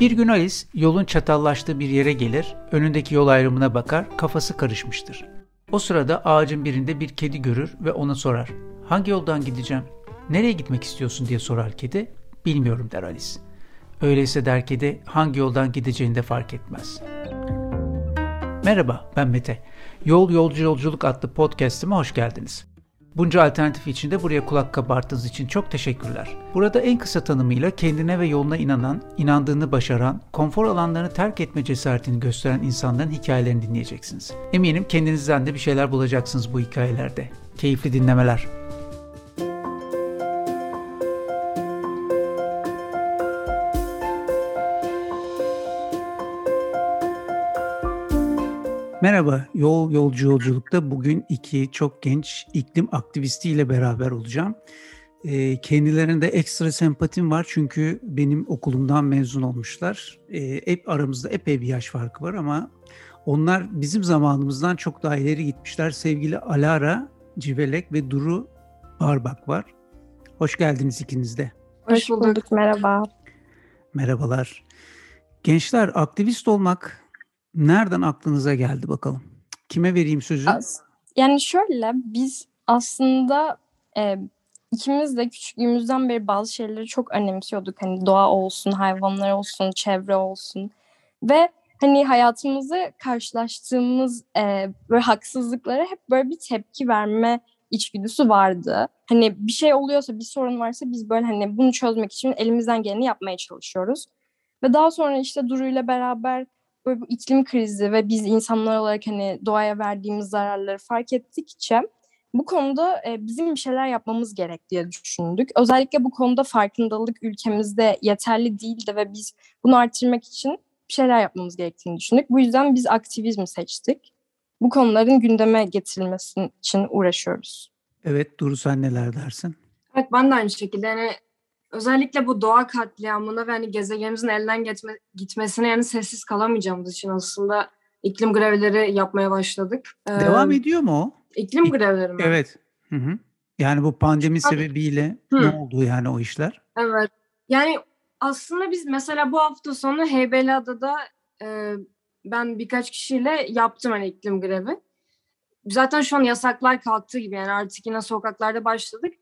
Bir gün Alice yolun çatallaştığı bir yere gelir, önündeki yol ayrımına bakar, kafası karışmıştır. O sırada ağacın birinde bir kedi görür ve ona sorar. Hangi yoldan gideceğim? Nereye gitmek istiyorsun diye sorar kedi. Bilmiyorum der Alice. Öyleyse der kedi hangi yoldan gideceğini de fark etmez. Merhaba ben Mete. Yol Yolcu Yolculuk adlı podcast'ime hoş geldiniz. Bunca alternatif içinde buraya kulak kabarttığınız için çok teşekkürler. Burada en kısa tanımıyla kendine ve yoluna inanan, inandığını başaran, konfor alanlarını terk etme cesaretini gösteren insanların hikayelerini dinleyeceksiniz. Eminim kendinizden de bir şeyler bulacaksınız bu hikayelerde. Keyifli dinlemeler. Merhaba, Yol Yolcu Yolculuk'ta bugün iki çok genç iklim aktivistiyle beraber olacağım. E, kendilerinde ekstra sempatim var çünkü benim okulumdan mezun olmuşlar. E, hep aramızda epey bir yaş farkı var ama onlar bizim zamanımızdan çok daha ileri gitmişler. Sevgili Alara Civelek ve Duru Barbak var. Hoş geldiniz ikiniz de. Hoş bulduk, merhaba. Merhabalar. Gençler aktivist olmak nereden aklınıza geldi bakalım? Kime vereyim sözü? Yani şöyle biz aslında e, ikimiz de küçüklüğümüzden beri bazı şeyleri çok önemsiyorduk. Hani doğa olsun, hayvanlar olsun, çevre olsun. Ve hani hayatımızda karşılaştığımız e, böyle haksızlıklara hep böyle bir tepki verme içgüdüsü vardı. Hani bir şey oluyorsa, bir sorun varsa biz böyle hani bunu çözmek için elimizden geleni yapmaya çalışıyoruz. Ve daha sonra işte Duru ile beraber böyle bu iklim krizi ve biz insanlar olarak hani doğaya verdiğimiz zararları fark ettikçe bu konuda e, bizim bir şeyler yapmamız gerek diye düşündük. Özellikle bu konuda farkındalık ülkemizde yeterli değildi ve biz bunu arttırmak için bir şeyler yapmamız gerektiğini düşündük. Bu yüzden biz aktivizmi seçtik. Bu konuların gündeme getirilmesi için uğraşıyoruz. Evet Duru sen neler dersin? Evet ben de aynı şekilde yani özellikle bu doğa katliamına ve hani gezegenimizin elden gitme, gitmesine yani sessiz kalamayacağımız için aslında iklim grevleri yapmaya başladık. Ee, Devam ediyor mu o? İklim grevleri mi? Evet. Hı hı. Yani bu pandemi Hadi. sebebiyle hı. ne oldu yani o işler? Evet. Yani aslında biz mesela bu hafta sonu Heybeliada'da e, ben birkaç kişiyle yaptım hani iklim grevi. Zaten şu an yasaklar kalktığı gibi yani artık yine sokaklarda başladık.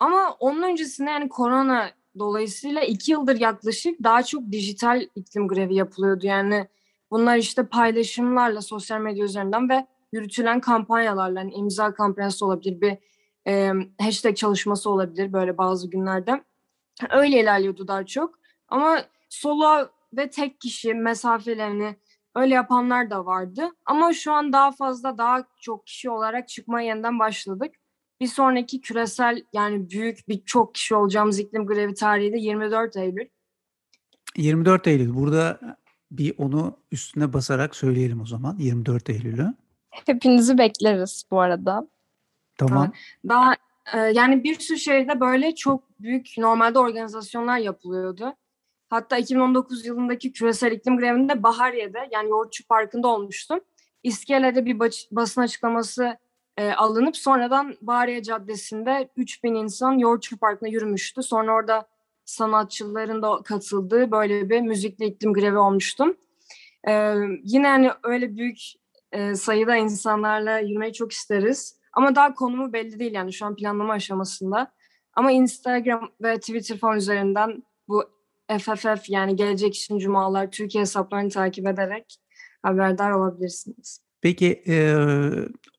Ama onun öncesinde yani korona dolayısıyla iki yıldır yaklaşık daha çok dijital iklim grevi yapılıyordu. Yani bunlar işte paylaşımlarla sosyal medya üzerinden ve yürütülen kampanyalarla yani imza kampanyası olabilir bir e, hashtag çalışması olabilir böyle bazı günlerde. Öyle ilerliyordu daha çok. Ama solo ve tek kişi mesafelerini öyle yapanlar da vardı. Ama şu an daha fazla daha çok kişi olarak çıkmaya yeniden başladık. Bir sonraki küresel yani büyük bir çok kişi olacağımız iklim grevi tarihi de 24 Eylül. 24 Eylül. Burada bir onu üstüne basarak söyleyelim o zaman 24 Eylül'ü. Hepinizi bekleriz bu arada. Tamam. Daha e, yani bir sürü şehirde böyle çok büyük normalde organizasyonlar yapılıyordu. Hatta 2019 yılındaki küresel iklim grevinde Bahariye'de yani Yoğurtçu Parkı'nda olmuştum. İskele'de bir basın açıklaması e, alınıp sonradan Bahariye Caddesi'nde 3000 insan Yoğurtçu Parkı'na yürümüştü. Sonra orada sanatçıların da katıldığı böyle bir müzikli iklim grevi olmuştum. E, yine hani öyle büyük e, sayıda insanlarla yürümeyi çok isteriz. Ama daha konumu belli değil yani şu an planlama aşamasında. Ama Instagram ve Twitter falan üzerinden bu FFF yani Gelecek için Cumalar Türkiye hesaplarını takip ederek haberdar olabilirsiniz. Peki e,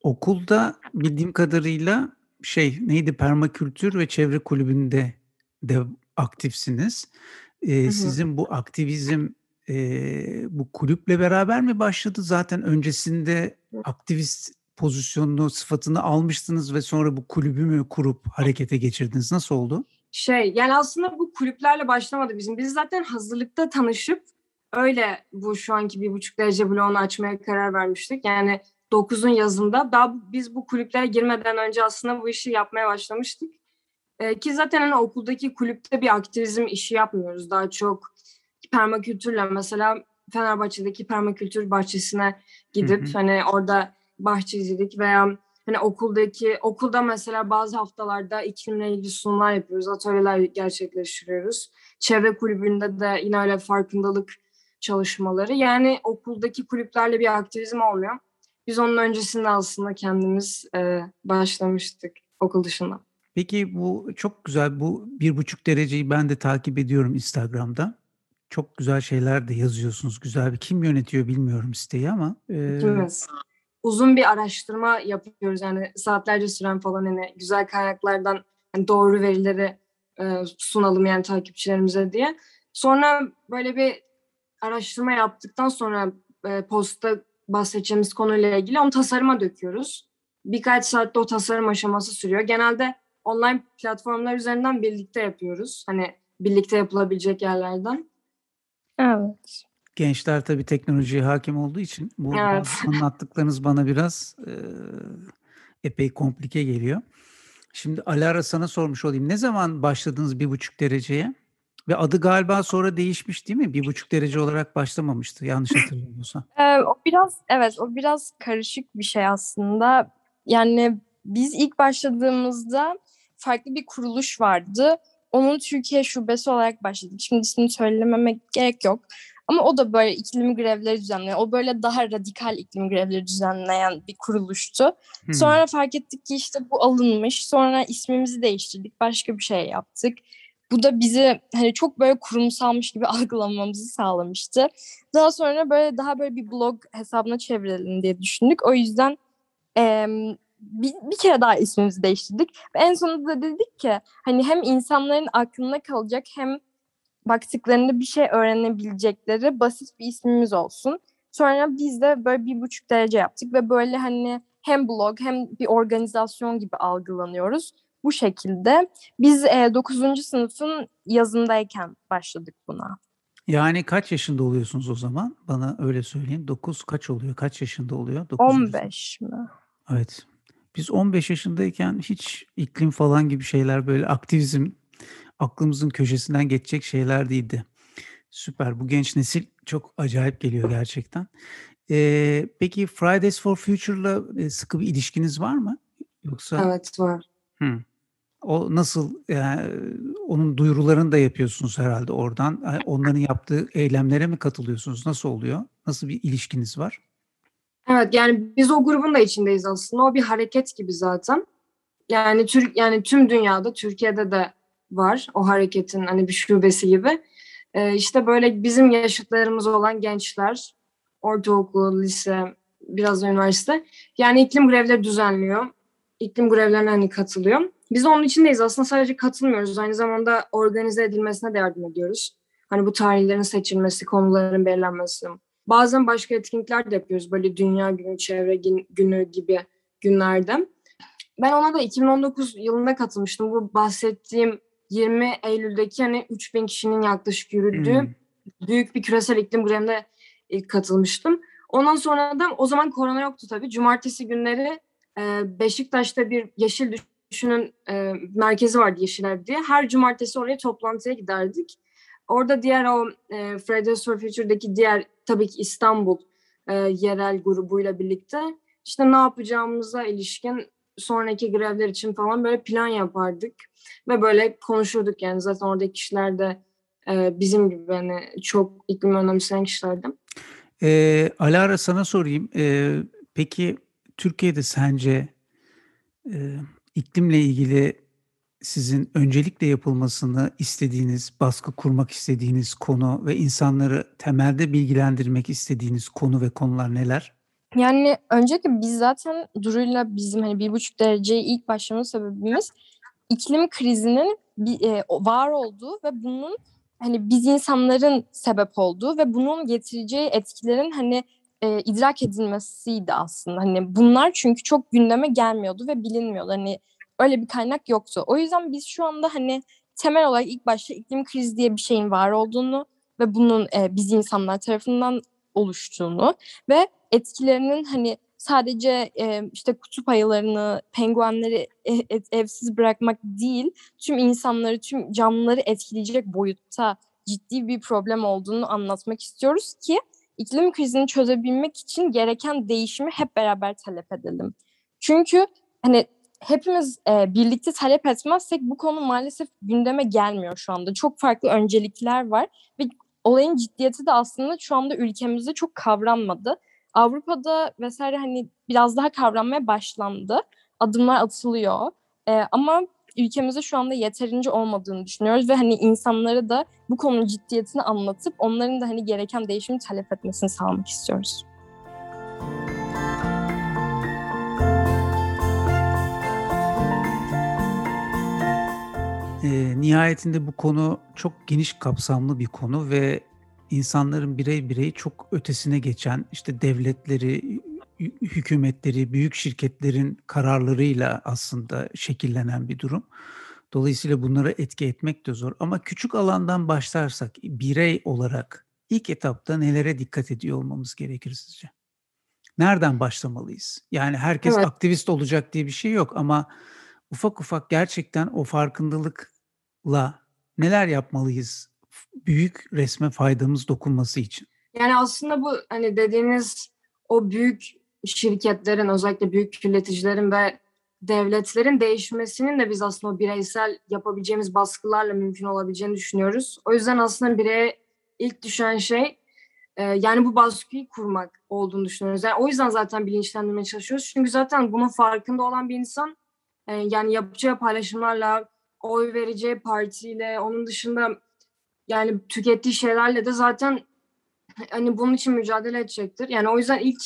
okulda bildiğim kadarıyla şey neydi permakültür ve çevre kulübünde de aktifsiniz. E, hı hı. Sizin bu aktivizm e, bu kulüple beraber mi başladı? Zaten öncesinde aktivist pozisyonunu, sıfatını almıştınız ve sonra bu kulübü mü kurup harekete geçirdiniz? Nasıl oldu? Şey yani aslında bu kulüplerle başlamadı bizim. Biz zaten hazırlıkta tanışıp öyle bu şu anki bir buçuk derece bloğunu açmaya karar vermiştik. Yani 9'un yazında daha biz bu kulüplere girmeden önce aslında bu işi yapmaya başlamıştık. Ee, ki zaten hani okuldaki kulüpte bir aktivizm işi yapmıyoruz. Daha çok permakültürle mesela Fenerbahçe'deki permakültür bahçesine gidip hı hı. hani orada bahçecilik veya hani okuldaki okulda mesela bazı haftalarda iklimle ilgili sunumlar yapıyoruz, atölyeler gerçekleştiriyoruz. Çevre kulübünde de yine öyle farkındalık çalışmaları. Yani okuldaki kulüplerle bir aktivizm olmuyor. Biz onun öncesinde aslında kendimiz e, başlamıştık okul dışında. Peki bu çok güzel. Bu bir buçuk dereceyi ben de takip ediyorum Instagram'da. Çok güzel şeyler de yazıyorsunuz. Güzel bir kim yönetiyor bilmiyorum siteyi ama. E... İkimiz. Uzun bir araştırma yapıyoruz yani saatlerce süren falan hani güzel kaynaklardan hani doğru verileri e, sunalım yani takipçilerimize diye. Sonra böyle bir araştırma yaptıktan sonra e, posta bahsedeceğimiz konuyla ilgili onu tasarıma döküyoruz. Birkaç saatte o tasarım aşaması sürüyor. Genelde online platformlar üzerinden birlikte yapıyoruz. Hani birlikte yapılabilecek yerlerden. Evet. Gençler tabii teknolojiye hakim olduğu için bu evet. anlattıklarınız bana biraz e, epey komplike geliyor. Şimdi Alara sana sormuş olayım. Ne zaman başladınız bir buçuk dereceye? Ve adı galiba sonra değişmiş değil mi? Bir buçuk derece olarak başlamamıştı yanlış hatırlamıyorsam. Ee, o biraz evet o biraz karışık bir şey aslında. Yani biz ilk başladığımızda farklı bir kuruluş vardı. Onun Türkiye şubesi olarak başladık. Şimdi ismini söylememek gerek yok. Ama o da böyle iklim grevleri düzenleyen, o böyle daha radikal iklim grevleri düzenleyen bir kuruluştu. Hmm. Sonra fark ettik ki işte bu alınmış. Sonra ismimizi değiştirdik, başka bir şey yaptık. Bu da bizi hani çok böyle kurumsalmış gibi algılamamızı sağlamıştı. Daha sonra böyle daha böyle bir blog hesabına çevirelim diye düşündük. O yüzden e, bir, bir kere daha ismimizi değiştirdik. En sonunda da dedik ki hani hem insanların aklında kalacak hem baktıklarında bir şey öğrenebilecekleri basit bir ismimiz olsun. Sonra biz de böyle bir buçuk derece yaptık ve böyle hani hem blog hem bir organizasyon gibi algılanıyoruz. Bu şekilde biz e, 9. sınıfın yazındayken başladık buna. Yani kaç yaşında oluyorsunuz o zaman? Bana öyle söyleyin. 9 kaç oluyor? Kaç yaşında oluyor? 9. 15 mi? Evet. Biz 15 yaşındayken hiç iklim falan gibi şeyler böyle aktivizm aklımızın köşesinden geçecek şeyler değildi. Süper. Bu genç nesil çok acayip geliyor gerçekten. Ee, peki Fridays for Future'la sıkı bir ilişkiniz var mı? Yoksa Evet var. Hı. O nasıl yani onun duyurularını da yapıyorsunuz herhalde oradan. Onların yaptığı eylemlere mi katılıyorsunuz? Nasıl oluyor? Nasıl bir ilişkiniz var? Evet yani biz o grubun da içindeyiz aslında. O bir hareket gibi zaten. Yani Türk yani tüm dünyada Türkiye'de de var o hareketin hani bir şubesi gibi. Ee, işte böyle bizim yaşıtlarımız olan gençler, ortaokul, lise, biraz da üniversite. Yani iklim grevleri düzenliyor. İklim grevlerine hani katılıyor. Biz onun içindeyiz. Aslında sadece katılmıyoruz. Aynı zamanda organize edilmesine de yardım ediyoruz. Hani bu tarihlerin seçilmesi, konuların belirlenmesi. Bazen başka etkinlikler de yapıyoruz. Böyle Dünya Günü, Çevre Günü gibi günlerde. Ben ona da 2019 yılında katılmıştım. Bu bahsettiğim 20 Eylül'deki hani 3000 kişinin yaklaşık yürüdüğü hmm. büyük bir küresel iklim grevine ilk katılmıştım. Ondan sonra da o zaman korona yoktu tabii. Cumartesi günleri e, Beşiktaş'ta bir Yeşil Düşün'ün e, merkezi vardı Yeşiler diye. Her cumartesi oraya toplantıya giderdik. Orada diğer o e, Fridays for Future'daki diğer tabii ki İstanbul e, yerel grubuyla birlikte işte ne yapacağımıza ilişkin sonraki grevler için falan böyle plan yapardık ve böyle konuşurduk yani zaten oradaki kişiler de e, bizim gibi hani çok iklim önemseyen kişilerdi. E, Alara sana sorayım. E, peki Türkiye'de sence e, iklimle ilgili sizin öncelikle yapılmasını istediğiniz, baskı kurmak istediğiniz konu ve insanları temelde bilgilendirmek istediğiniz konu ve konular neler? Yani öncelikle biz zaten Duru'yla bizim hani bir buçuk dereceye ilk başlamamız sebebimiz iklim krizinin bir, e, var olduğu ve bunun hani biz insanların sebep olduğu ve bunun getireceği etkilerin hani e, idrak edilmesiydi aslında. Hani bunlar çünkü çok gündeme gelmiyordu ve bilinmiyordu. Hani öyle bir kaynak yoktu. O yüzden biz şu anda hani temel olarak ilk başta iklim krizi diye bir şeyin var olduğunu ve bunun e, biz insanlar tarafından oluştuğunu ve etkilerinin hani sadece e, işte kutup ayılarını, penguenleri e, e, evsiz bırakmak değil, tüm insanları, tüm canlıları etkileyecek boyutta ciddi bir problem olduğunu anlatmak istiyoruz ki iklim krizini çözebilmek için gereken değişimi hep beraber talep edelim. Çünkü hani hepimiz e, birlikte talep etmezsek bu konu maalesef gündeme gelmiyor şu anda. Çok farklı öncelikler var ve olayın ciddiyeti de aslında şu anda ülkemizde çok kavranmadı. Avrupa'da vesaire hani biraz daha kavranmaya başlandı. Adımlar atılıyor. E, ama ülkemizde şu anda yeterince olmadığını düşünüyoruz ve hani insanlara da bu konunun ciddiyetini anlatıp onların da hani gereken değişimi talep etmesini sağlamak istiyoruz. E, nihayetinde bu konu çok geniş kapsamlı bir konu ve insanların birey birey çok ötesine geçen işte devletleri, hükümetleri, büyük şirketlerin kararlarıyla aslında şekillenen bir durum. Dolayısıyla bunlara etki etmek de zor. Ama küçük alandan başlarsak birey olarak ilk etapta nelere dikkat ediyor olmamız gerekir sizce? Nereden başlamalıyız? Yani herkes evet. aktivist olacak diye bir şey yok ama ufak ufak gerçekten o farkındalıkla neler yapmalıyız büyük resme faydamız dokunması için? Yani aslında bu hani dediğiniz o büyük şirketlerin özellikle büyük kirleticilerin ve devletlerin değişmesinin de biz aslında bireysel yapabileceğimiz baskılarla mümkün olabileceğini düşünüyoruz. O yüzden aslında bireye ilk düşen şey e, yani bu baskıyı kurmak olduğunu düşünüyoruz. Yani o yüzden zaten bilinçlendirmeye çalışıyoruz. Çünkü zaten bunun farkında olan bir insan e, yani yapacağı paylaşımlarla, oy vereceği partiyle, onun dışında yani tükettiği şeylerle de zaten hani bunun için mücadele edecektir. Yani o yüzden ilk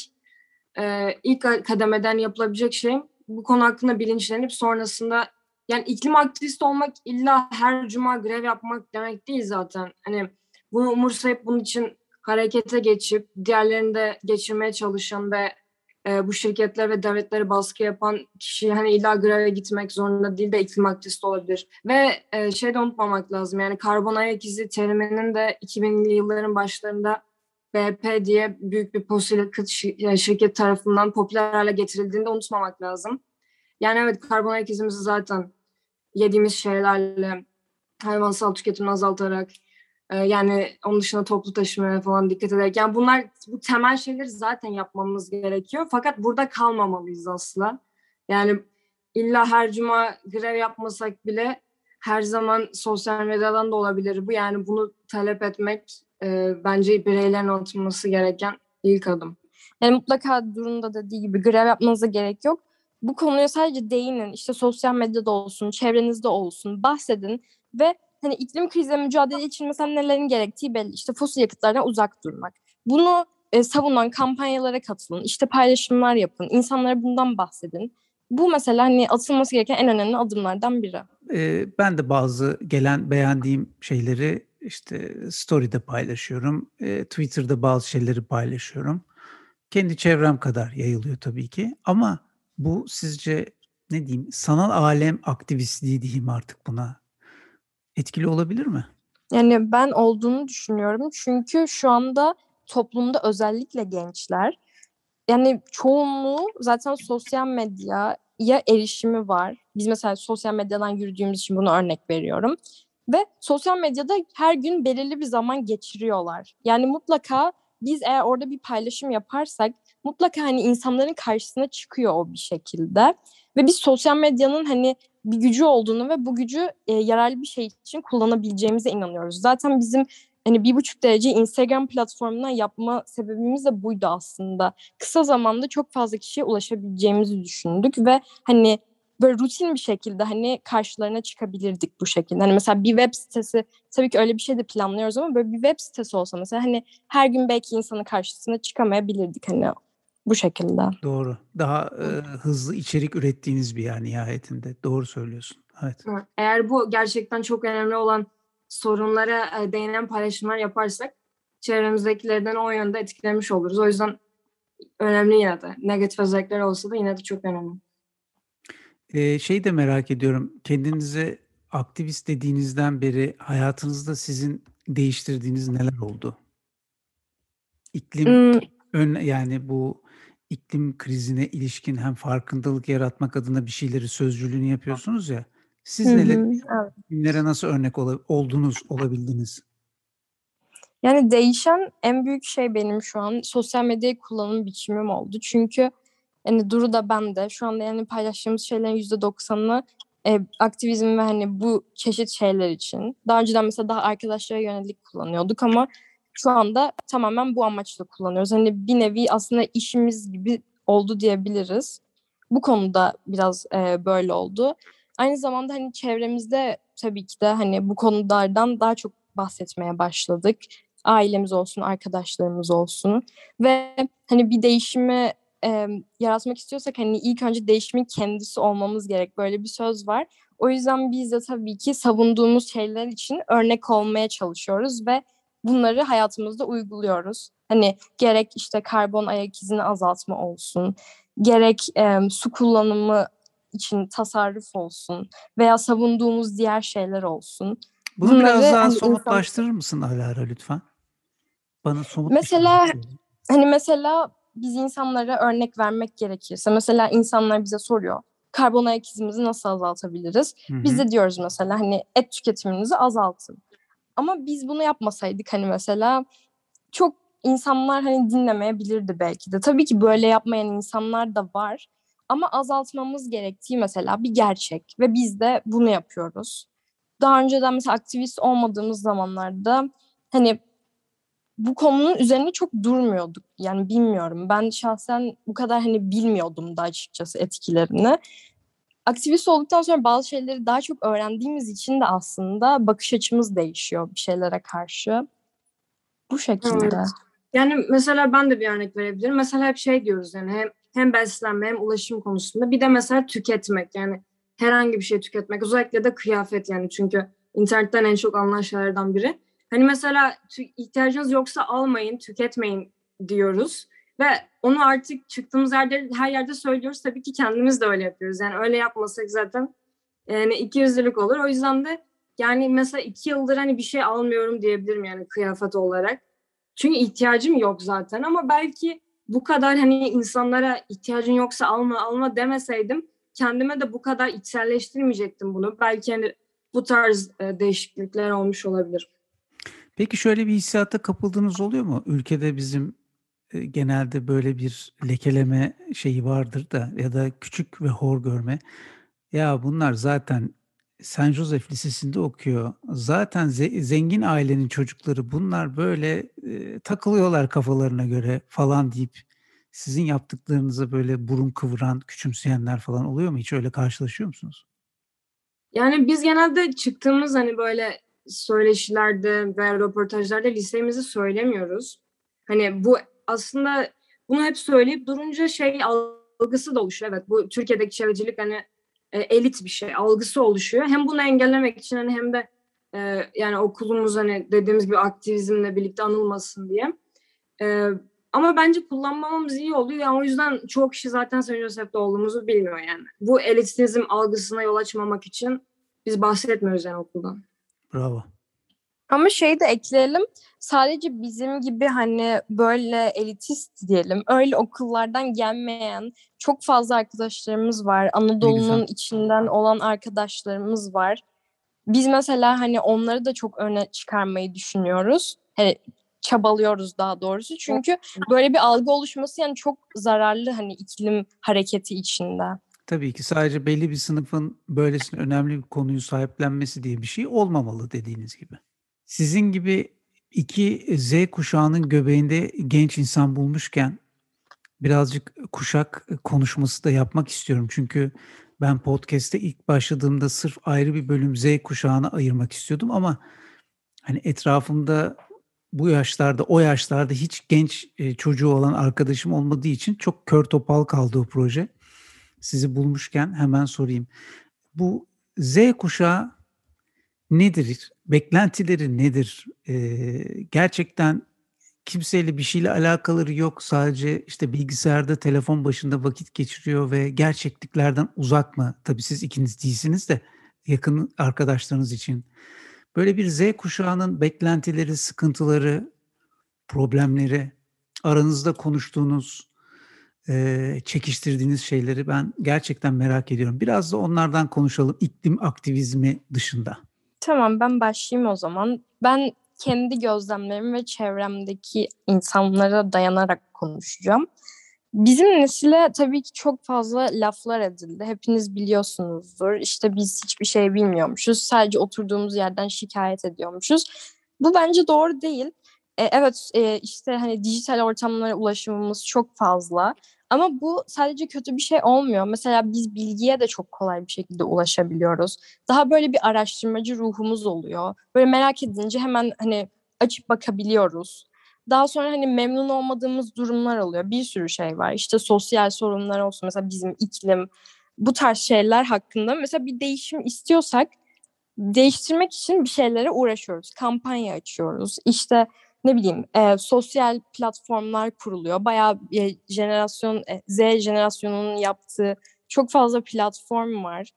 e, ilk kademeden yapılabilecek şey bu konu hakkında bilinçlenip sonrasında yani iklim aktivisti olmak illa her cuma grev yapmak demek değil zaten. Hani bunu umursayıp bunun için harekete geçip diğerlerini de geçirmeye çalışan ve e, bu şirketler ve devletleri baskı yapan kişi hani illa greve gitmek zorunda değil de iklim aktivisti olabilir. Ve e, şey de unutmamak lazım yani karbon ayak izi teriminin de 2000'li yılların başlarında BP diye büyük bir fosil yakıt şirket tarafından popüler hale getirildiğini de unutmamak lazım. Yani evet karbon ayak izimizi zaten yediğimiz şeylerle hayvansal tüketimi azaltarak e, yani onun dışında toplu taşımaya falan dikkat ederek yani bunlar bu temel şeyleri zaten yapmamız gerekiyor. Fakat burada kalmamalıyız asla. Yani illa her cuma grev yapmasak bile her zaman sosyal medyadan da olabilir bu. Yani bunu talep etmek e, bence bireylerin atılması gereken ilk adım. Yani mutlaka durumda dediği gibi grev yapmanıza gerek yok. Bu konuya sadece değinin. İşte sosyal medyada olsun, çevrenizde olsun, bahsedin ve hani iklim kriziyle mücadele için mesela nelerin gerektiği belli. İşte fosil yakıtlardan uzak durmak. Bunu e, savunan kampanyalara katılın, işte paylaşımlar yapın, insanlara bundan bahsedin. Bu mesela hani atılması gereken en önemli adımlardan biri. Ee, ben de bazı gelen beğendiğim şeyleri işte story'de paylaşıyorum. E, Twitter'da bazı şeyleri paylaşıyorum. Kendi çevrem kadar yayılıyor tabii ki. Ama bu sizce ne diyeyim sanal alem aktivistliği diyeyim artık buna. Etkili olabilir mi? Yani ben olduğunu düşünüyorum. Çünkü şu anda toplumda özellikle gençler yani çoğunluğu zaten sosyal medyaya erişimi var. Biz mesela sosyal medyadan yürüdüğümüz için bunu örnek veriyorum. Ve sosyal medyada her gün belirli bir zaman geçiriyorlar. Yani mutlaka biz eğer orada bir paylaşım yaparsak mutlaka hani insanların karşısına çıkıyor o bir şekilde. Ve biz sosyal medyanın hani bir gücü olduğunu ve bu gücü e, yararlı bir şey için kullanabileceğimize inanıyoruz. Zaten bizim hani bir buçuk derece Instagram platformundan yapma sebebimiz de buydu aslında. Kısa zamanda çok fazla kişiye ulaşabileceğimizi düşündük ve hani böyle rutin bir şekilde hani karşılarına çıkabilirdik bu şekilde. Hani mesela bir web sitesi tabii ki öyle bir şey de planlıyoruz ama böyle bir web sitesi olsa mesela hani her gün belki insanın karşısına çıkamayabilirdik hani bu şekilde. Doğru. Daha e, hızlı içerik ürettiğiniz bir yer nihayetinde. Doğru söylüyorsun. Evet. Eğer bu gerçekten çok önemli olan sorunlara e, değinen paylaşımlar yaparsak çevremizdekilerden o yönde etkilemiş oluruz. O yüzden önemli yine de. Negatif özellikler olsa da yine de çok önemli. Ee, şey de merak ediyorum. Kendinize aktivist dediğinizden beri hayatınızda sizin değiştirdiğiniz neler oldu? İklim hmm. ön yani bu iklim krizine ilişkin hem farkındalık yaratmak adına bir şeyleri sözcülüğünü yapıyorsunuz ya. Siz Hı neler, evet. kimlere nasıl örnek ol, oldunuz, olabildiniz? Yani değişen en büyük şey benim şu an sosyal medyayı kullanım biçimim oldu. Çünkü Yani Duru da ben de şu anda yani paylaştığımız şeylerin yüzde doksanını e, aktivizm ve hani bu çeşit şeyler için. Daha önceden mesela daha arkadaşlara yönelik kullanıyorduk ama şu anda tamamen bu amaçla kullanıyoruz. Hani bir nevi aslında işimiz gibi oldu diyebiliriz. Bu konuda biraz e, böyle oldu. Aynı zamanda hani çevremizde tabii ki de hani bu konulardan daha çok bahsetmeye başladık. Ailemiz olsun, arkadaşlarımız olsun ve hani bir değişimi e, yaratmak istiyorsak hani ilk önce değişimin kendisi olmamız gerek. Böyle bir söz var. O yüzden biz de tabii ki savunduğumuz şeyler için örnek olmaya çalışıyoruz ve bunları hayatımızda uyguluyoruz. Hani gerek işte karbon ayak izini azaltma olsun, gerek e, su kullanımı için tasarruf olsun veya savunduğumuz diğer şeyler olsun. Bunu Bunları, biraz daha hani somutlaştırır insan... mısın Alara lütfen? Bana somut Mesela şey hani mesela biz insanlara örnek vermek gerekirse mesela insanlar bize soruyor karbon ayak izimizi nasıl azaltabiliriz? Hı-hı. Biz de diyoruz mesela hani et tüketiminizi azaltın. Ama biz bunu yapmasaydık hani mesela çok insanlar hani dinlemeyebilirdi belki de. Tabii ki böyle yapmayan insanlar da var. Ama azaltmamız gerektiği mesela bir gerçek ve biz de bunu yapıyoruz. Daha önceden mesela aktivist olmadığımız zamanlarda hani bu konunun üzerine çok durmuyorduk. Yani bilmiyorum. Ben şahsen bu kadar hani bilmiyordum da açıkçası etkilerini. Aktivist olduktan sonra bazı şeyleri daha çok öğrendiğimiz için de aslında bakış açımız değişiyor bir şeylere karşı. Bu şekilde. Evet. Yani mesela ben de bir örnek verebilirim. Mesela hep şey diyoruz yani hem hem beslenme hem ulaşım konusunda. Bir de mesela tüketmek yani herhangi bir şey tüketmek. Özellikle de kıyafet yani çünkü internetten en çok alınan şeylerden biri. Hani mesela ihtiyacınız yoksa almayın, tüketmeyin diyoruz. Ve onu artık çıktığımız yerde her yerde söylüyoruz. Tabii ki kendimiz de öyle yapıyoruz. Yani öyle yapmasak zaten yani iki yüzlülük olur. O yüzden de yani mesela iki yıldır hani bir şey almıyorum diyebilirim yani kıyafet olarak. Çünkü ihtiyacım yok zaten ama belki bu kadar hani insanlara ihtiyacın yoksa alma alma demeseydim kendime de bu kadar içselleştirmeyecektim bunu. Belki hani bu tarz e, değişiklikler olmuş olabilir. Peki şöyle bir hissiyata kapıldığınız oluyor mu? Ülkede bizim e, genelde böyle bir lekeleme şeyi vardır da ya da küçük ve hor görme. Ya bunlar zaten San Josef Lisesi'nde okuyor. Zaten ze- zengin ailenin çocukları bunlar böyle e, takılıyorlar kafalarına göre falan deyip sizin yaptıklarınıza böyle burun kıvıran, küçümseyenler falan oluyor mu? Hiç öyle karşılaşıyor musunuz? Yani biz genelde çıktığımız hani böyle söyleşilerde ve röportajlarda lisemizi söylemiyoruz. Hani bu aslında bunu hep söyleyip durunca şey algısı da oluşuyor. Evet bu Türkiye'deki çevrecilik hani e, elit bir şey algısı oluşuyor. Hem bunu engellemek için hani hem de e, yani okulumuz hani dediğimiz gibi aktivizmle birlikte anılmasın diye. E, ama bence kullanmamamız iyi oluyor. Yani o yüzden çoğu kişi zaten St. Joseph'te olduğumuzu bilmiyor yani. Bu elitizm algısına yol açmamak için biz bahsetmiyoruz yani okuldan. Bravo. Ama şey de ekleyelim. Sadece bizim gibi hani böyle elitist diyelim. Öyle okullardan gelmeyen çok fazla arkadaşlarımız var. Anadolu'nun içinden olan arkadaşlarımız var. Biz mesela hani onları da çok öne çıkarmayı düşünüyoruz. Hani çabalıyoruz daha doğrusu. Çünkü böyle bir algı oluşması yani çok zararlı hani iklim hareketi içinde. Tabii ki sadece belli bir sınıfın böylesine önemli bir konuyu sahiplenmesi diye bir şey olmamalı dediğiniz gibi. Sizin gibi iki Z kuşağının göbeğinde genç insan bulmuşken birazcık kuşak konuşması da yapmak istiyorum. Çünkü ben podcast'te ilk başladığımda sırf ayrı bir bölüm Z kuşağına ayırmak istiyordum ama hani etrafımda bu yaşlarda, o yaşlarda hiç genç e, çocuğu olan arkadaşım olmadığı için çok kör topal kaldı o proje. Sizi bulmuşken hemen sorayım. Bu Z kuşağı nedir? Beklentileri nedir? Ee, gerçekten kimseyle bir şeyle alakaları yok. Sadece işte bilgisayarda, telefon başında vakit geçiriyor ve gerçekliklerden uzak mı? Tabii siz ikiniz değilsiniz de yakın arkadaşlarınız için. Böyle bir Z kuşağının beklentileri, sıkıntıları, problemleri, aranızda konuştuğunuz, e, çekiştirdiğiniz şeyleri ben gerçekten merak ediyorum. Biraz da onlardan konuşalım iklim aktivizmi dışında. Tamam ben başlayayım o zaman. Ben kendi gözlemlerim ve çevremdeki insanlara dayanarak konuşacağım. Bizim nesile tabii ki çok fazla laflar edildi. Hepiniz biliyorsunuzdur. İşte biz hiçbir şey bilmiyormuşuz. Sadece oturduğumuz yerden şikayet ediyormuşuz. Bu bence doğru değil. E, evet e, işte hani dijital ortamlara ulaşımımız çok fazla. Ama bu sadece kötü bir şey olmuyor. Mesela biz bilgiye de çok kolay bir şekilde ulaşabiliyoruz. Daha böyle bir araştırmacı ruhumuz oluyor. Böyle merak edince hemen hani açıp bakabiliyoruz. Daha sonra hani memnun olmadığımız durumlar oluyor. Bir sürü şey var. İşte sosyal sorunlar olsun mesela bizim iklim bu tarz şeyler hakkında mesela bir değişim istiyorsak değiştirmek için bir şeylere uğraşıyoruz. Kampanya açıyoruz. İşte ne bileyim e, sosyal platformlar kuruluyor. Bayağı e, jenerasyon e, Z jenerasyonunun yaptığı çok fazla platform var.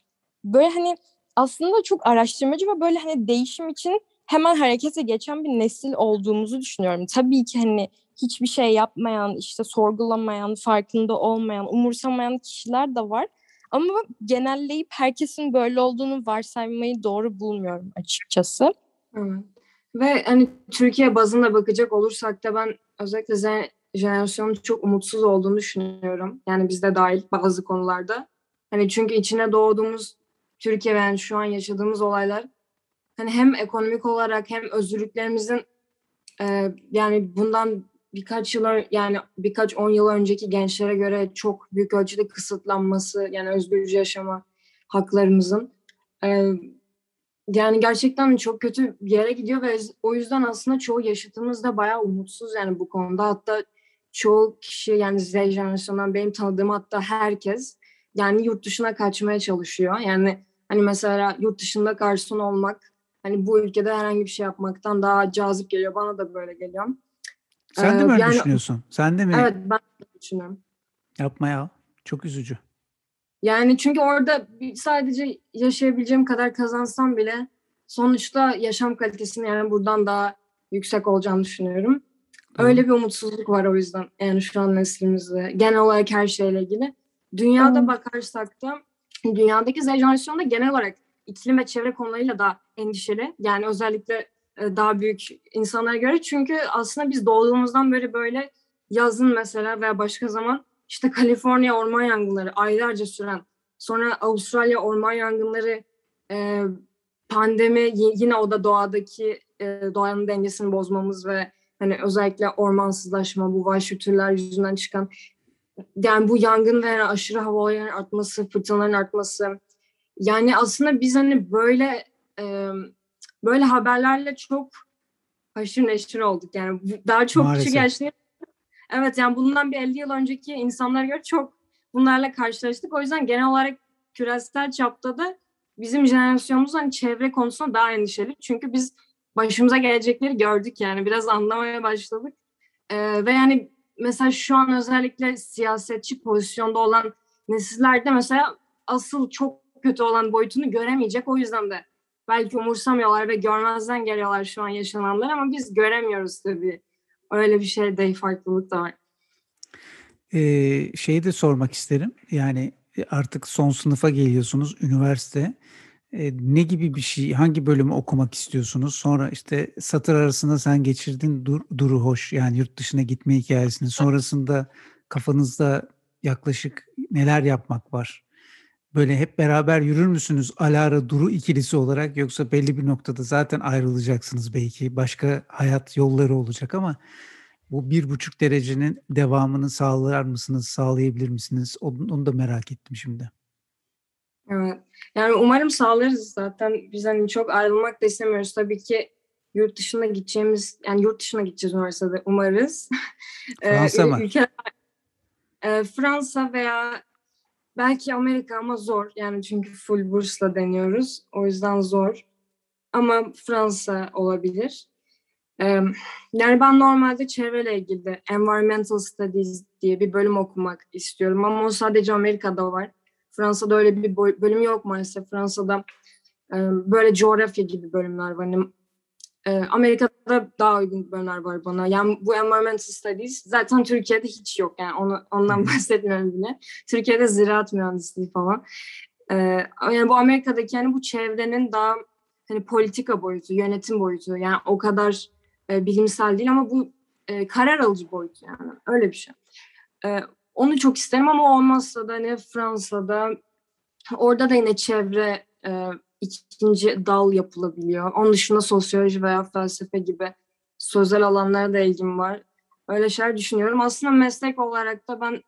Böyle hani aslında çok araştırmacı ve böyle hani değişim için hemen harekete geçen bir nesil olduğumuzu düşünüyorum. Tabii ki hani hiçbir şey yapmayan, işte sorgulamayan, farkında olmayan, umursamayan kişiler de var. Ama genelleyip herkesin böyle olduğunu varsaymayı doğru bulmuyorum açıkçası. Evet. Ve hani Türkiye bazında bakacak olursak da ben özellikle Z jenerasyonun çok umutsuz olduğunu düşünüyorum. Yani bizde dahil bazı konularda. Hani çünkü içine doğduğumuz Türkiye ve yani şu an yaşadığımız olaylar hani hem ekonomik olarak hem özgürlüklerimizin e, yani bundan birkaç yıl yani birkaç on yıl önceki gençlere göre çok büyük ölçüde kısıtlanması yani özgürce yaşama haklarımızın e, yani gerçekten çok kötü bir yere gidiyor ve o yüzden aslında çoğu yaşıtımız da bayağı umutsuz yani bu konuda. Hatta çoğu kişi yani Z jenerasyonundan benim tanıdığım hatta herkes yani yurt dışına kaçmaya çalışıyor. Yani hani mesela yurt dışında garson olmak hani bu ülkede herhangi bir şey yapmaktan daha cazip geliyor. Bana da böyle geliyor. Sen de mi öyle yani, düşünüyorsun? Sen de mi? Evet ben de düşünüyorum. Yapma ya. Çok üzücü. Yani çünkü orada sadece yaşayabileceğim kadar kazansam bile sonuçta yaşam kalitesinin yani buradan daha yüksek olacağını düşünüyorum. Öyle bir umutsuzluk var o yüzden yani şu an neslimizde. Genel olarak her şeyle ilgili. Dünyada tamam. bakarsak da dünyadaki jenerasyonda genel olarak iklim ve çevre konularıyla da endişeli. Yani özellikle e, daha büyük insanlara göre. Çünkü aslında biz doğduğumuzdan beri böyle yazın mesela veya başka zaman işte Kaliforniya orman yangınları aylarca süren, sonra Avustralya orman yangınları, e, pandemi yine o da doğadaki e, doğanın dengesini bozmamız ve hani özellikle ormansızlaşma, bu vahşi türler yüzünden çıkan yani bu yangın ve aşırı hava olaylarının artması, fırtınaların artması. Yani aslında biz hani böyle e, böyle haberlerle çok haşır neşir olduk. Yani daha çok Maalesef. kişi gerçekten Evet yani bundan bir 50 yıl önceki insanlara göre çok bunlarla karşılaştık. O yüzden genel olarak küresel çapta da bizim jenerasyonumuz hani çevre konusunda daha endişeli. Çünkü biz başımıza gelecekleri gördük yani biraz anlamaya başladık. Ee, ve yani mesela şu an özellikle siyasetçi pozisyonda olan nesillerde mesela asıl çok kötü olan boyutunu göremeyecek. O yüzden de belki umursamıyorlar ve görmezden geliyorlar şu an yaşananlar ama biz göremiyoruz tabii. Öyle bir şey de farklılık da var. Ee, şeyi de sormak isterim. Yani e, artık son sınıfa geliyorsunuz, üniversite. Ee, ne gibi bir şey, hangi bölümü okumak istiyorsunuz? Sonra işte satır arasında sen geçirdin dur, Duru Hoş, yani yurt dışına gitme hikayesini. Sonrasında kafanızda yaklaşık neler yapmak var? Böyle hep beraber yürür müsünüz Alara Duru ikilisi olarak yoksa belli bir noktada zaten ayrılacaksınız belki. Başka hayat yolları olacak ama bu bir buçuk derecenin devamını sağlar mısınız, sağlayabilir misiniz? Onu, onu da merak ettim şimdi. Evet. Yani umarım sağlarız zaten. Biz hani çok ayrılmak da istemiyoruz. Tabii ki yurt dışına gideceğimiz, yani yurt dışına gideceğiz üniversitede umarız. Fransa mı? Ülke, e, Fransa veya Belki Amerika ama zor. Yani çünkü full bursla deniyoruz. O yüzden zor. Ama Fransa olabilir. yani ben normalde çevreyle ilgili Environmental Studies diye bir bölüm okumak istiyorum. Ama o sadece Amerika'da var. Fransa'da öyle bir bölüm yok maalesef. Fransa'da böyle coğrafya gibi bölümler var. Hani ee, Amerika'da daha uygun bölümler var bana. Yani bu environmental studies zaten Türkiye'de hiç yok. Yani onu, ondan bahsetmiyorum bile. Türkiye'de ziraat mühendisliği falan. Ee, yani bu Amerika'daki yani bu çevrenin daha hani politika boyutu, yönetim boyutu. Yani o kadar e, bilimsel değil ama bu e, karar alıcı boyutu yani. Öyle bir şey. E, Onu çok isterim ama olmazsa da hani Fransa'da orada da yine çevre e, ikinci dal yapılabiliyor. Onun dışında sosyoloji veya felsefe gibi sözel alanlara da ilgim var. Öyle şeyler düşünüyorum. Aslında meslek olarak da ben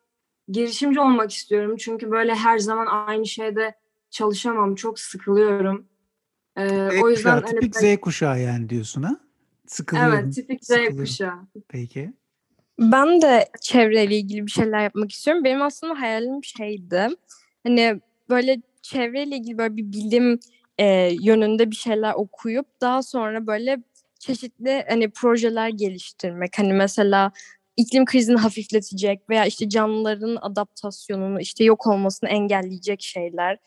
girişimci olmak istiyorum. Çünkü böyle her zaman aynı şeyde çalışamam. Çok sıkılıyorum. Ee, Z o yüzden kuşağı, tipik hani, Z kuşağı yani diyorsun ha? Sıkılıyorum. Evet, tipik Z kuşağı. Peki. Ben de çevreyle ilgili bir şeyler yapmak istiyorum. Benim aslında hayalim şeydi. Hani böyle çevreyle ilgili böyle bir bilim e, yönünde bir şeyler okuyup daha sonra böyle çeşitli hani projeler geliştirmek. Hani mesela iklim krizini hafifletecek veya işte canlıların adaptasyonunu işte yok olmasını engelleyecek şeyler.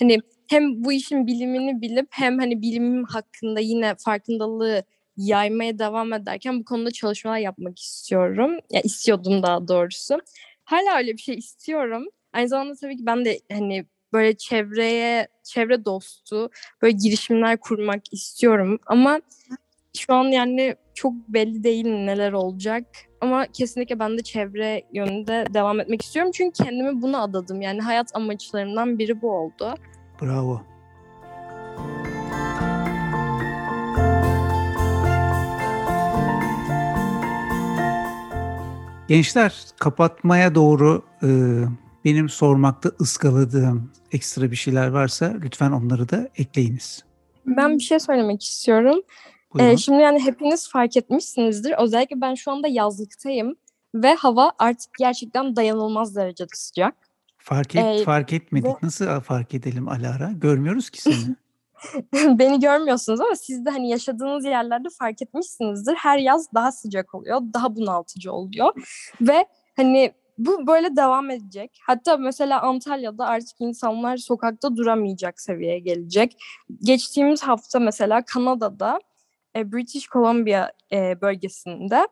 Hani hem bu işin bilimini bilip hem hani bilim hakkında yine farkındalığı yaymaya devam ederken bu konuda çalışmalar yapmak istiyorum. Ya istiyordum daha doğrusu. Hala öyle bir şey istiyorum. Aynı zamanda tabii ki ben de hani böyle çevreye, çevre dostu böyle girişimler kurmak istiyorum. Ama şu an yani çok belli değil neler olacak. Ama kesinlikle ben de çevre yönünde devam etmek istiyorum. Çünkü kendimi buna adadım. Yani hayat amaçlarımdan biri bu oldu. Bravo. Gençler kapatmaya doğru e, benim sormakta ıskaladığım ekstra bir şeyler varsa lütfen onları da ekleyiniz. Ben bir şey söylemek istiyorum. Ee, şimdi yani hepiniz fark etmişsinizdir. Özellikle ben şu anda yazlıktayım ve hava artık gerçekten dayanılmaz derecede sıcak. Fark et, ee, fark etmedik. Ve... Nasıl fark edelim Alara? Görmüyoruz ki seni. Beni görmüyorsunuz ama siz de hani yaşadığınız yerlerde fark etmişsinizdir. Her yaz daha sıcak oluyor, daha bunaltıcı oluyor ve hani bu böyle devam edecek. Hatta mesela Antalya'da artık insanlar sokakta duramayacak seviyeye gelecek. Geçtiğimiz hafta mesela Kanada'da e, British Columbia e, bölgesinde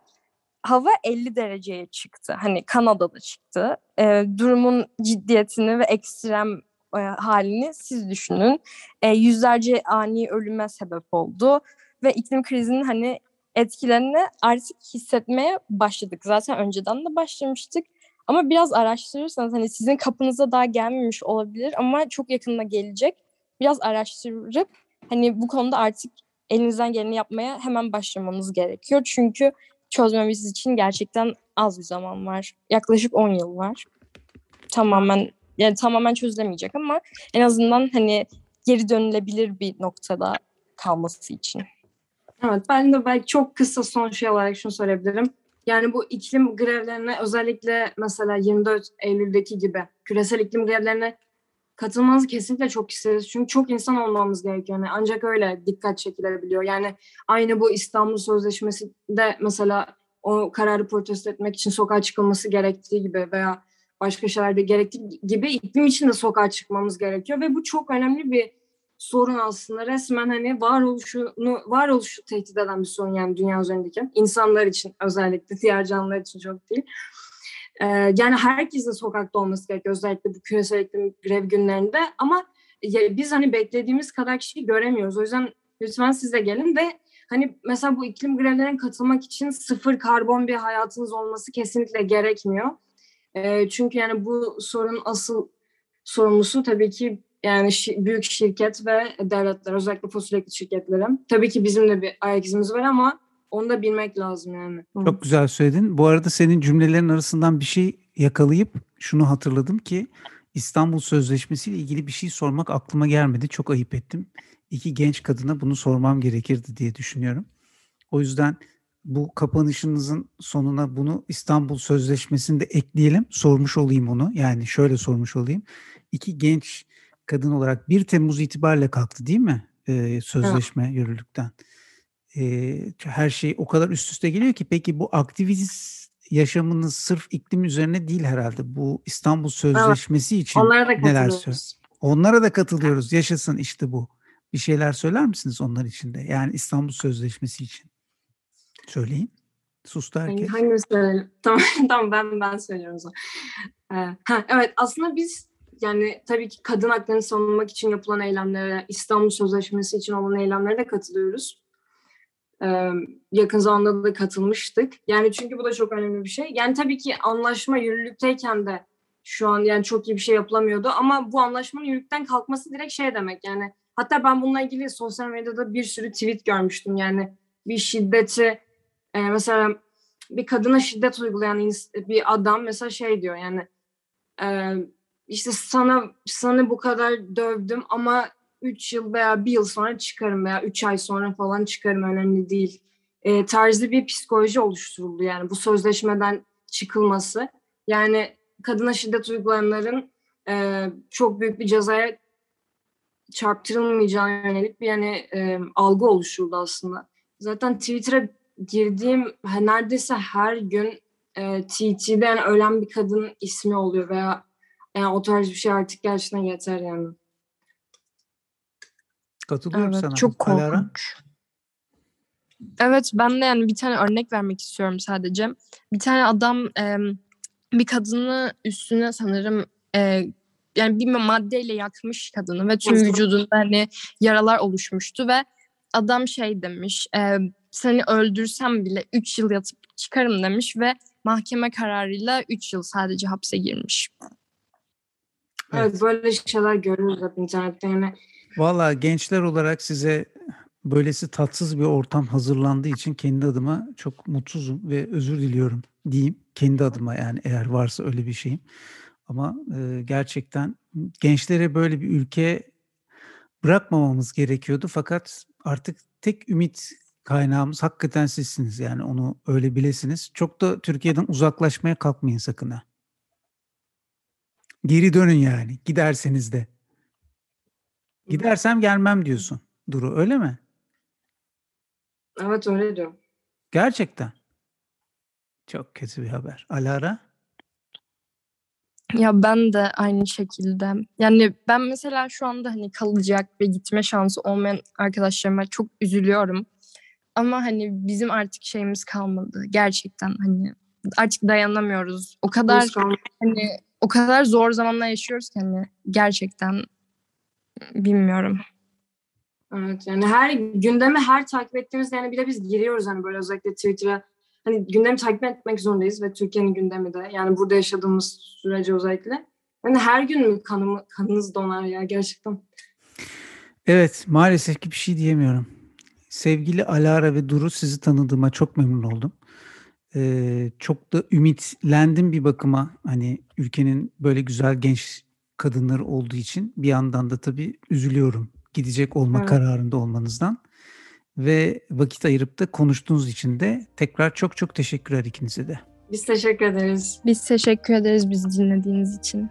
hava 50 dereceye çıktı. Hani Kanada'da çıktı. E, durumun ciddiyetini ve ekstrem e, halini siz düşünün. E, yüzlerce ani ölüme sebep oldu ve iklim krizinin hani etkilerini artık hissetmeye başladık. Zaten önceden de başlamıştık. Ama biraz araştırırsanız hani sizin kapınıza daha gelmemiş olabilir ama çok yakında gelecek. Biraz araştırıp hani bu konuda artık elinizden geleni yapmaya hemen başlamanız gerekiyor. Çünkü çözmemiz için gerçekten az bir zaman var. Yaklaşık 10 yıl var. Tamamen yani tamamen çözülemeyecek ama en azından hani geri dönülebilir bir noktada kalması için. Evet ben de belki çok kısa son şey olarak şunu söyleyebilirim. Yani bu iklim grevlerine özellikle mesela 24 Eylül'deki gibi küresel iklim grevlerine katılmanızı kesinlikle çok isteriz. Çünkü çok insan olmamız gerekiyor. Yani ancak öyle dikkat çekilebiliyor. Yani aynı bu İstanbul Sözleşmesi de mesela o kararı protesto etmek için sokağa çıkılması gerektiği gibi veya başka şeylerde gerektiği gibi iklim için de sokağa çıkmamız gerekiyor ve bu çok önemli bir sorun aslında. Resmen hani varoluşunu, varoluşu tehdit eden bir sorun yani dünya üzerindeki. insanlar için özellikle, diğer canlılar için çok değil. Ee, yani herkesin sokakta olması gerekiyor özellikle bu küresel iklim grev günlerinde ama ya, biz hani beklediğimiz kadar kişiyi göremiyoruz. O yüzden lütfen siz de gelin ve hani mesela bu iklim grevlerine katılmak için sıfır karbon bir hayatınız olması kesinlikle gerekmiyor. E, çünkü yani bu sorun asıl sorumlusu tabii ki yani şi, büyük şirket ve devletler özellikle fosil yakıt şirketleri. Tabii ki bizim de bir ayak izimiz var ama onu da bilmek lazım yani. Çok güzel söyledin. Bu arada senin cümlelerin arasından bir şey yakalayıp şunu hatırladım ki İstanbul Sözleşmesi ile ilgili bir şey sormak aklıma gelmedi. Çok ayıp ettim. İki genç kadına bunu sormam gerekirdi diye düşünüyorum. O yüzden bu kapanışınızın sonuna bunu İstanbul Sözleşmesi'nde ekleyelim. Sormuş olayım onu. Yani şöyle sormuş olayım. İki genç kadın olarak 1 Temmuz itibariyle kalktı değil mi? Ee, sözleşme evet. yürürlükten. Ee, her şey o kadar üst üste geliyor ki peki bu aktivist yaşamınız sırf iklim üzerine değil herhalde. Bu İstanbul Sözleşmesi evet. için Onlara da neler söz? Onlara da katılıyoruz. Yaşasın işte bu. Bir şeyler söyler misiniz onlar için de? Yani İstanbul Sözleşmesi için. Söyleyin. Sustu herkes. Hangimiz söyleyelim? Tamam, tamam ben ben söylüyorum o zaman. Ee, ha, evet aslında biz yani tabii ki kadın haklarını savunmak için yapılan eylemlere, İstanbul Sözleşmesi için olan eylemlere de katılıyoruz. Ee, yakın zamanda da katılmıştık. Yani çünkü bu da çok önemli bir şey. Yani tabii ki anlaşma yürürlükteyken de şu an yani çok iyi bir şey yapılamıyordu ama bu anlaşmanın yürürlükten kalkması direkt şey demek yani hatta ben bununla ilgili sosyal medyada bir sürü tweet görmüştüm yani bir şiddeti e, mesela bir kadına şiddet uygulayan bir adam mesela şey diyor yani e, işte sana sana bu kadar dövdüm ama 3 yıl veya bir yıl sonra çıkarım veya 3 ay sonra falan çıkarım önemli değil. E, tarzı bir psikoloji oluşturuldu yani bu sözleşmeden çıkılması. Yani kadına şiddet uygulayanların e, çok büyük bir cezaya çarptırılmayacağına yönelik bir yani e, algı oluşturuldu aslında. Zaten Twitter'a girdiğim neredeyse her gün e, TT'den ölen bir kadın ismi oluyor veya yani o tarz bir şey artık gerçekten yeter yani. Katılıyorum Evet, sana. çok Alara? korkunç. Evet ben de yani bir tane örnek vermek istiyorum sadece. Bir tane adam e, bir kadını üstüne sanırım e, yani bir maddeyle yakmış kadını ve tüm vücudunda hani yaralar oluşmuştu ve adam şey demiş e, seni öldürsem bile 3 yıl yatıp çıkarım demiş ve mahkeme kararıyla 3 yıl sadece hapse girmiş. Evet, böyle şeyler görüyoruz hep internette yani. Valla gençler olarak size böylesi tatsız bir ortam hazırlandığı için kendi adıma çok mutsuzum ve özür diliyorum diyeyim. Kendi adıma yani eğer varsa öyle bir şeyim. Ama e, gerçekten gençlere böyle bir ülke bırakmamamız gerekiyordu. Fakat artık tek ümit kaynağımız hakikaten sizsiniz. Yani onu öyle bilesiniz. Çok da Türkiye'den uzaklaşmaya kalkmayın sakın ha. Geri dönün yani giderseniz de. Gidersem gelmem diyorsun Duru öyle mi? Evet öyle diyor. Gerçekten. Çok kötü bir haber. Alara? Ya ben de aynı şekilde. Yani ben mesela şu anda hani kalacak ve gitme şansı olmayan arkadaşlarıma çok üzülüyorum. Ama hani bizim artık şeyimiz kalmadı. Gerçekten hani artık dayanamıyoruz. O kadar hani o kadar zor zamanlar yaşıyoruz ki hani gerçekten bilmiyorum. Evet yani her gündemi her takip ettiğimizde yani bir de biz giriyoruz hani böyle özellikle Twitter'a hani gündemi takip etmek zorundayız ve Türkiye'nin gündemi de yani burada yaşadığımız sürece özellikle. Yani her gün mü kanımı, kanınız donar ya gerçekten. Evet maalesef ki bir şey diyemiyorum. Sevgili Alara ve Duru sizi tanıdığıma çok memnun oldum. Ee, çok da ümitlendim bir bakıma hani ülkenin böyle güzel genç kadınları olduğu için bir yandan da tabii üzülüyorum gidecek olma Evet. kararında olmanızdan ve vakit ayırıp da konuştuğunuz için de tekrar çok çok teşekkürler ikinize de. Biz teşekkür ederiz. Biz teşekkür ederiz bizi dinlediğiniz için.